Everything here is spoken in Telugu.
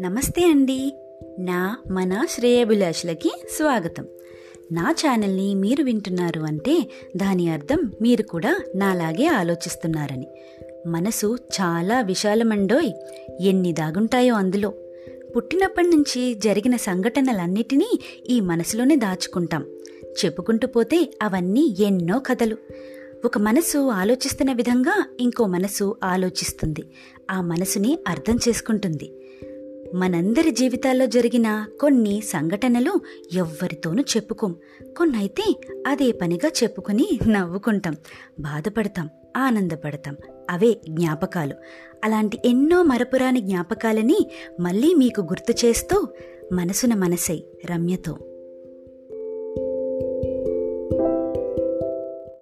నమస్తే అండి. నా మన శ్రేయభిలాషులకి స్వాగతం. నా ఛానల్ని మీరు వింటున్నారు అంటే దాని అర్థం మీరు కూడా నాలాగే ఆలోచిస్తున్నారని. మనసు చాలా విశాలమండోయ్. ఎన్ని దాగుంటాయో అందులో. పుట్టినప్పటి నుంచి జరిగిన సంఘటనలన్నిటినీ ఈ మనసులోనే దాచుకుంటాం. చెప్పుకుంటూ పోతే అవన్నీ ఎన్నో కథలు. ఒక మనసు ఆలోచిస్తున్న విధంగా ఇంకో మనసు ఆలోచిస్తుంది. ఆ మనసుని అర్థం చేసుకుంటుంది. మనందరి జీవితాల్లో జరిగిన కొన్ని సంఘటనలు ఎవ్వరితోనూ చెప్పుకోం. కొన్నైతే అదే పనిగా చెప్పుకుని నవ్వుకుంటాం. బాధపడతాం ఆనందపడతాం. అవే జ్ఞాపకాలు. అలాంటి ఎన్నో మరపురాని జ్ఞాపకాలని మళ్ళీ మీకు గుర్తు చేస్తూ మనసున మనసై రమ్యతో.